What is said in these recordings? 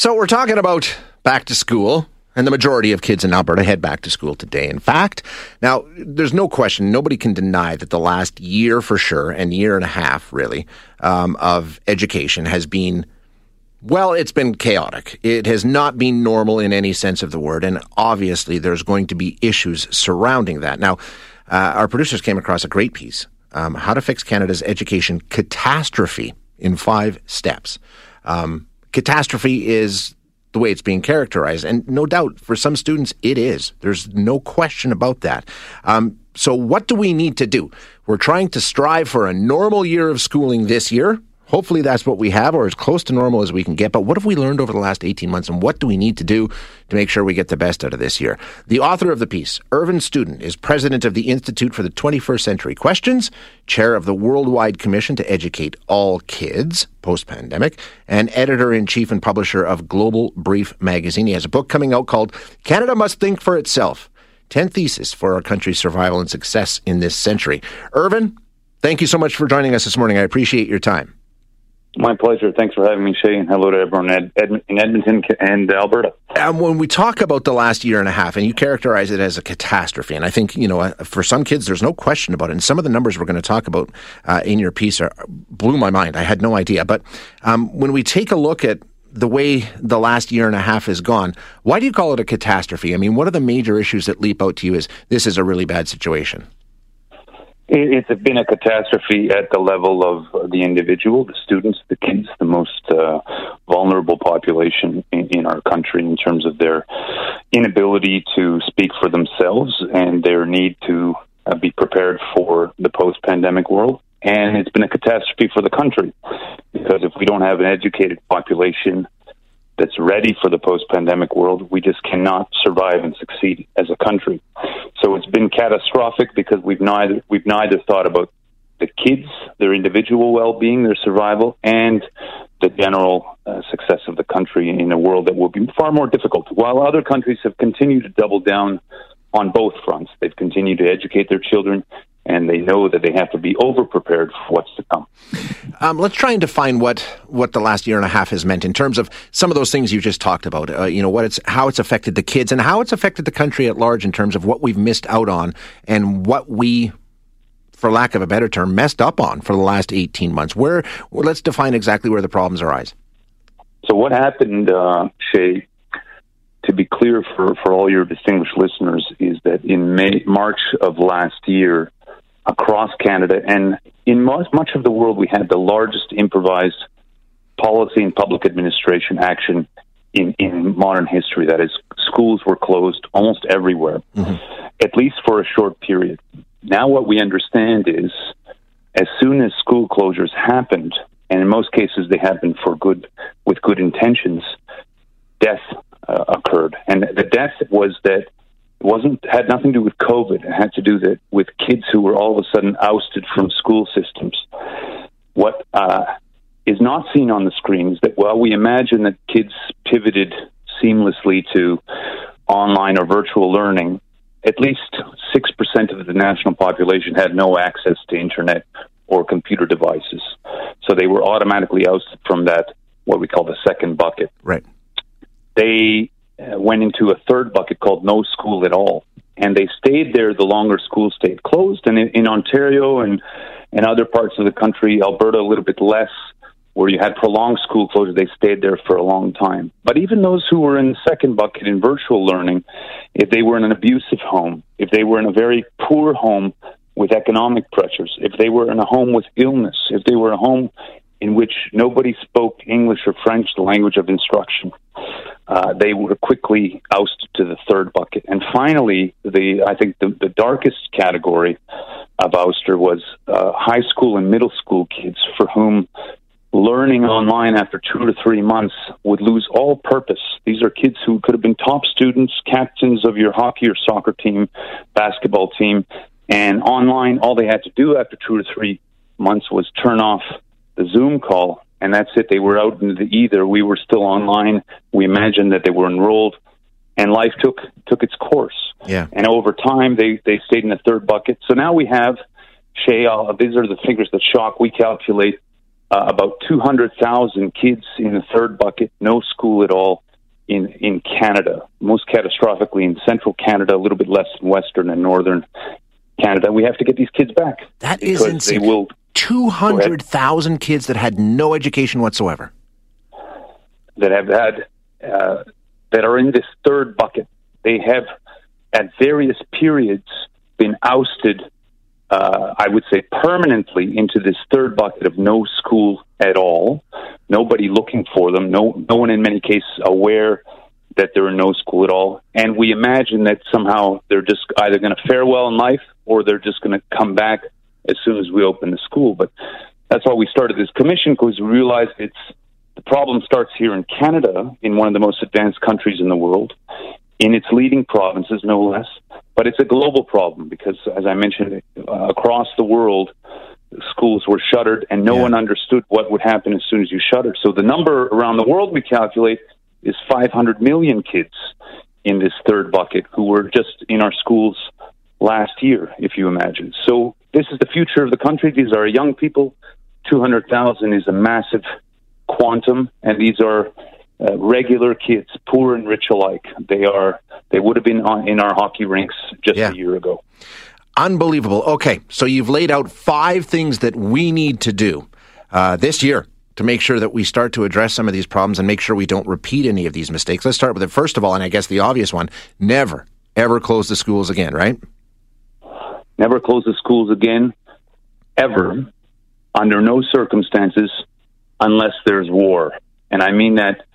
So we're talking about back to school. And the majority of kids in Alberta head back to school today. In fact, now there's no question, nobody can deny that the last year for sure, and year and a half really, um, of education has been well, it's been chaotic. It has not been normal in any sense of the word. And obviously, there's going to be issues surrounding that. Now, uh, our producers came across a great piece um, How to Fix Canada's Education Catastrophe in Five Steps. Um, catastrophe is the way it's being characterized. And no doubt, for some students, it is. There's no question about that. Um, so, what do we need to do? We're trying to strive for a normal year of schooling this year. Hopefully, that's what we have, or as close to normal as we can get. But what have we learned over the last 18 months, and what do we need to do to make sure we get the best out of this year? The author of the piece, Irvin Studin, is president of the Institute for the 21st Century Questions, chair of the Worldwide Commission to Educate All Kids post pandemic, and editor in chief and publisher of Global Brief magazine. He has a book coming out called Canada Must Think for Itself 10 Theses for Our Country's Survival and Success in This Century. Irvin, thank you so much for joining us this morning. I appreciate your time. My pleasure. Thanks for having me, Shay, and hello to everyone in Edmonton and Alberta. And when we talk about the last year and a half, and you characterize it as a catastrophe, and I think you know, uh, for some kids, there's no question about it. And some of the numbers we're going to talk about uh, in your piece are, blew my mind. I had no idea. But um, when we take a look at the way the last year and a half has gone, why do you call it a catastrophe? I mean, what are the major issues that leap out to you as this is a really bad situation? It's been a catastrophe at the level of the individual, the students, the kids, the most uh, vulnerable population in, in, our country in terms of their inability to speak for themselves and their need to uh, be prepared for the post pandemic world. And it's been a catastrophe for the country because if we don't have an educated population that's ready for the post pandemic world, we just cannot survive and succeed as a country. It's been catastrophic because we've neither we've neither thought about the kids, their individual well-being, their survival, and the general uh, success of the country in a world that will be far more difficult. While other countries have continued to double down on both fronts, they've continued to educate their children and they know that they have to be over prepared for what's to come. Um, let's try and define what what the last year and a half has meant in terms of some of those things you just talked about. Uh, you know what it's how it's affected the kids and how it's affected the country at large in terms of what we've missed out on and what we. For lack of a better term, messed up on for the last 18 months. Where, well, let's define exactly where the problems arise. So, what happened, uh, Shay, to be clear for, for all your distinguished listeners, is that in May, March of last year, across Canada and in most, much of the world, we had the largest improvised policy and public administration action in, in modern history. That is, schools were closed almost everywhere, mm-hmm. at least for a short period. Now, what we understand is as soon as school closures happened, and in most cases they happened for good, with good intentions, death uh, occurred. And the death was that it wasn't had nothing to do with COVID. It had to do that with kids who were all of a sudden ousted from school systems. What uh, is not seen on the screen is that while we imagine that kids pivoted seamlessly to online or virtual learning, at least six percent of the national population had no access to internet or computer devices, so they were automatically ousted from that what we call the second bucket. Right. They Uh, went into a third bucket called no school at all. And they stayed there the longer school stayed closed. And in, in Ontario and, and other parts of the country, Alberta a little bit less, where you had prolonged school closure, they stayed there for a long time. But even those who were in the second bucket in virtual learning, if they were in an abusive home, if they were in a very poor home with economic pressures, if they were in a home with illness, if they were a home in which nobody spoke English or French, the language of instruction, uh, they were quickly ousted to the third bucket. And finally, the I think the, the darkest category of ouster was uh, high school and middle school kids for whom learning online after two to three months would lose all purpose. These are kids who could have been top students, captains of your hockey or soccer team, basketball team, and online, all they had to do after two or three months was turn off Zoom call and that's it. They were out in the ether. We were still online. We imagined that they were enrolled, and life took took its course. Yeah. And over time, they they stayed in the third bucket. So now we have, Shay, uh, these are the figures that shock. We calculate uh, about 200,000 kids in the third bucket, no school at all in in Canada. Most catastrophically in central Canada, a little bit less in western and northern Canada. We have to get these kids back. That is insane. They will. 200,000 kids that had no education whatsoever. That have had, uh, that are in this third bucket. They have, at various periods, been ousted uh, I would say, permanently into this third bucket of no school at all. Nobody looking for them. No, no one in many cases aware that they're in no school at all. And we imagine that somehow they're just either going to fare well in life or they're just going to come back as soon as we open the school. But that's why we started this commission because we realized it's the problem starts here in Canada, in one of the most advanced countries in the world, in its leading provinces, no less. But it's a global problem because, as I mentioned, uh, across the world, schools were shuttered and no yeah. one understood what would happen as soon as you shuttered. So the number around the world we calculate is 500 million kids in this third bucket who were just in our schools last year, if you imagine. So this is the future of the country. These are young people. 200,000 is a massive quantum, and these are uh, regular kids, poor and rich alike. They are they would have been on, in our hockey rinks just yeah. a year ago. Unbelievable. Okay, so you've laid out five things that we need to do uh, this year to make sure that we start to address some of these problems and make sure we don't repeat any of these mistakes. Let's start with it. First of all, and I guess the obvious one: never, ever close the schools again. Right? Never close the schools again, ever, under no circumstances, unless there's war. And I mean that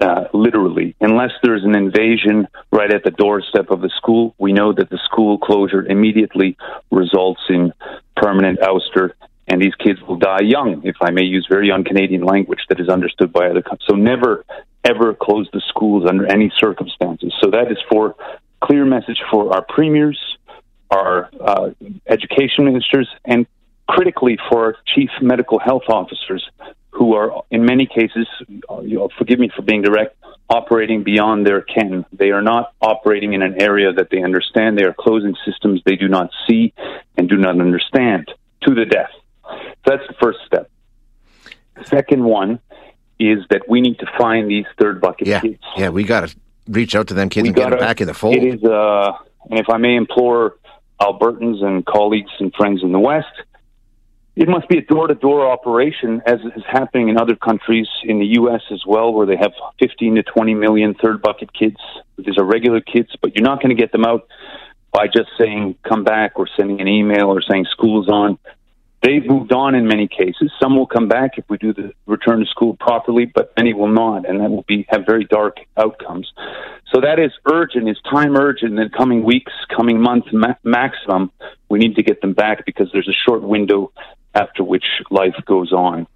uh, literally. Unless there's an invasion right at the doorstep of the school, we know that the school closure immediately results in permanent ouster, and these kids will die young, if I may use very un-Canadian language that is understood by other countries. So never, ever close the schools under any circumstances. So that is for clear message for our premiers, our uh, education ministers, and critically for our chief medical health officers who are, in many cases, uh, you know, forgive me for being direct, operating beyond their ken. They are not operating in an area that they understand. They are closing systems they do not see and do not understand to the death. So that's the first step. The second one is that we need to find these third bucket yeah. kids. Yeah, we got to reach out to them kids we and gotta, get them back in the fold. It is, uh, and if I may implore Albertans and colleagues and friends in the West, it must be a door to door operation, as is happening in other countries in the U.S. as well, where they have 15 to 20 million third bucket kids. These are regular kids, but you're not going to get them out by just saying, come back, or sending an email, or saying school's on. They've moved on in many cases. Some will come back if we do the return to school properly, but many will not, and that will be have very dark outcomes. So that is urgent, is time urgent. In the coming weeks, coming months, ma- maximum, we need to get them back because there's a short window after which life goes on.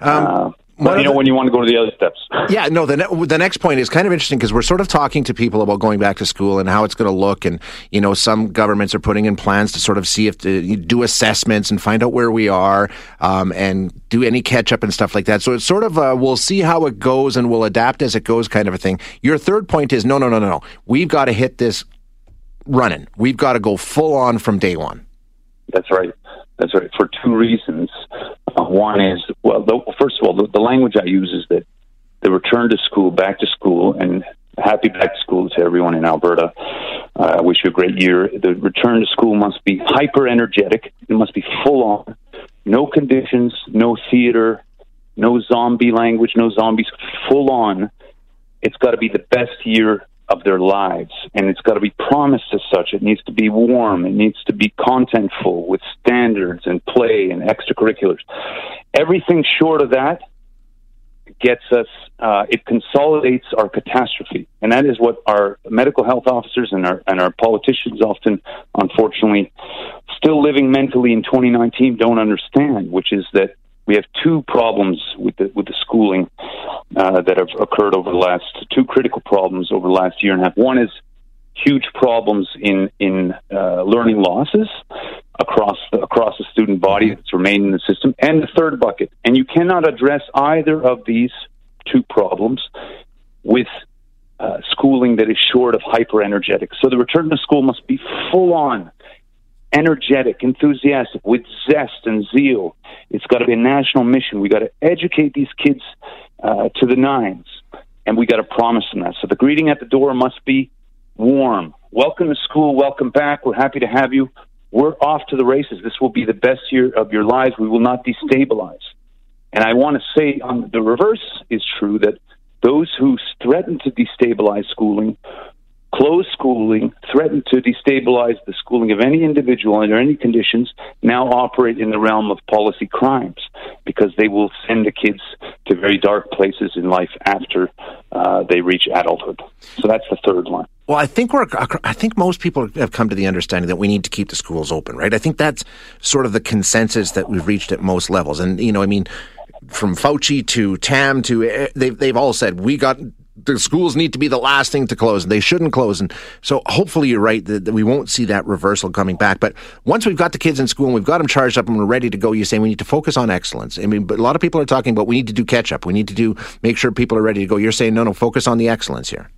Um, uh, but you know, the, when you want to go to the other steps. Yeah, no, the, ne- the next point is kind of interesting because we're sort of talking to people about going back to school and how it's going to look. And, you know, some governments are putting in plans to sort of see if to do assessments and find out where we are um, and do any catch up and stuff like that. So it's sort of a, we'll see how it goes and we'll adapt as it goes kind of a thing. Your third point is no, no, no, no, no. We've got to hit this running. We've got to go full on from day one. That's right. That's right. For two reasons. Uh, one is, well, the, first of all, the, the language I use is that the return to school, back to school, and happy back to school to everyone in Alberta. Uh, I wish you a great year. The return to school must be hyper energetic. It must be full on. No conditions, no theater, no zombie language, no zombies. Full on. It's got to be the best year of their lives. And it's got to be promised as such. It needs to be warm. It needs to be contentful with standards and play and extracurriculars. Everything short of that gets us, uh, it consolidates our catastrophe. And that is what our medical health officers and our, and our politicians often, unfortunately, still living mentally in 2019 don't understand, which is that we have two problems with the with the schooling uh, that have occurred over the last two critical problems over the last year and a half. One is huge problems in in uh, learning losses across the, across the student body that's remained in the system, and the third bucket. And you cannot address either of these two problems with uh, schooling that is short of hyper energetic. So the return to school must be full on energetic, enthusiastic, with zest and zeal. It's got to be a national mission. We got to educate these kids uh, to the nines, and we got to promise them that. So the greeting at the door must be warm. Welcome to school. Welcome back. We're happy to have you. We're off to the races. This will be the best year of your lives. We will not destabilize. And I want to say on the reverse is true that those who threaten to destabilize schooling close schooling, threaten to destabilize the schooling of any individual under any conditions, now operate in the realm of policy crimes because they will send the kids to very dark places in life after uh, they reach adulthood. So that's the third one. Well, I think we're. I think most people have come to the understanding that we need to keep the schools open, right? I think that's sort of the consensus that we've reached at most levels. And you know, I mean, from Fauci to Tam to eh, they've they've all said we got the schools need to be the last thing to close and they shouldn't close. And so hopefully you're right that, that, we won't see that reversal coming back. But once we've got the kids in school and we've got them charged up and we're ready to go, you say we need to focus on excellence. I mean, but a lot of people are talking about we need to do catch up. We need to do make sure people are ready to go. You're saying no, no, focus on the excellence here.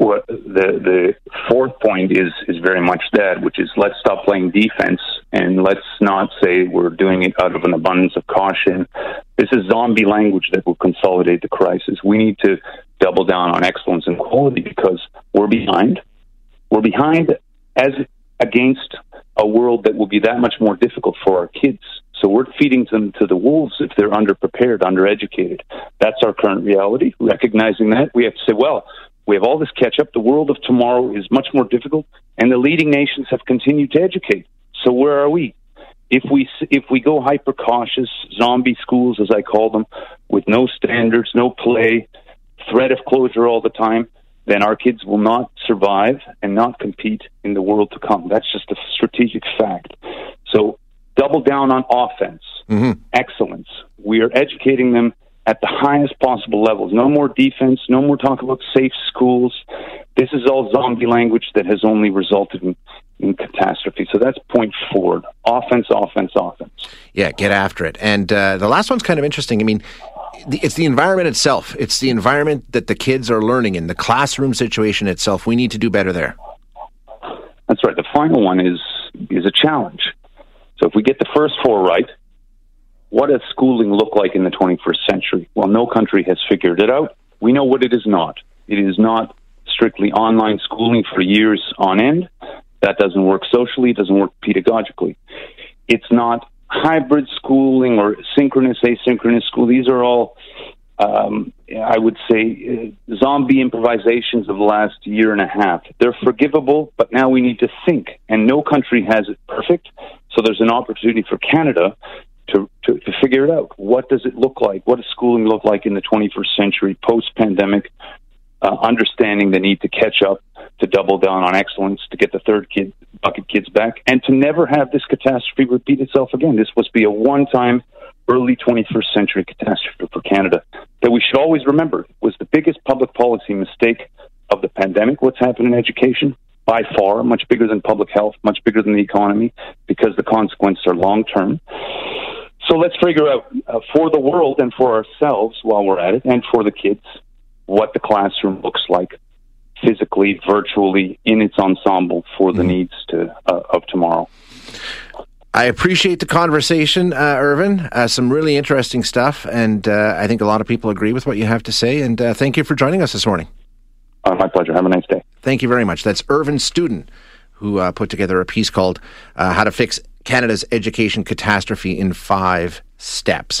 Well, the the fourth point is is very much that, which is let's stop playing defense and let's not say we're doing it out of an abundance of caution. This is zombie language that will consolidate the crisis. We need to double down on excellence and quality because we're behind. We're behind as against a world that will be that much more difficult for our kids. So we're feeding them to the wolves if they're underprepared, undereducated. That's our current reality. Recognizing that, we have to say, well, we have all this catch up. The world of tomorrow is much more difficult, and the leading nations have continued to educate. So where are we? If we if we go hyper cautious, zombie schools as I call them, with no standards, no play, threat of closure all the time, then our kids will not survive and not compete in the world to come. That's just a strategic fact. So double down on offense, mm-hmm. excellence. We are educating them at the highest possible levels. No more defense, no more talk about safe schools. This is all zombie language that has only resulted in, in catastrophe. So that's point forward. Offense, offense, offense. Yeah, get after it. And uh, the last one's kind of interesting. I mean, it's the environment itself. It's the environment that the kids are learning in, the classroom situation itself. We need to do better there. That's right. The final one is is a challenge. So if we get the first four right, what does schooling look like in the 21st century? Well, no country has figured it out. We know what it is not. It is not strictly online schooling for years on end. That doesn't work socially, it doesn't work pedagogically. It's not hybrid schooling or synchronous, asynchronous school. These are all, um, I would say, uh, zombie improvisations of the last year and a half. They're forgivable, but now we need to think. And no country has it perfect. So there's an opportunity for Canada to, to, to figure it out. What does it look like? What does schooling look like in the 21st century, post pandemic? Uh, understanding the need to catch up, to double down on excellence, to get the third kid bucket kids back, and to never have this catastrophe repeat itself again. This must be a one-time early 21st century catastrophe for Canada that we should always remember was the biggest public policy mistake of the pandemic. What's happened in education? By far, much bigger than public health, much bigger than the economy, because the consequences are long term. So let's figure out uh, for the world and for ourselves while we're at it, and for the kids, what the classroom looks like physically, virtually, in its ensemble for the mm-hmm. needs to, uh, of tomorrow. I appreciate the conversation, uh, Irvin. Uh, some really interesting stuff, and uh, I think a lot of people agree with what you have to say. And uh, thank you for joining us this morning. Uh, my pleasure. Have a nice day. Thank you very much. That's Irvin Studin, who uh, put together a piece called "How to Fix Canada's Education Catastrophe in Five Steps."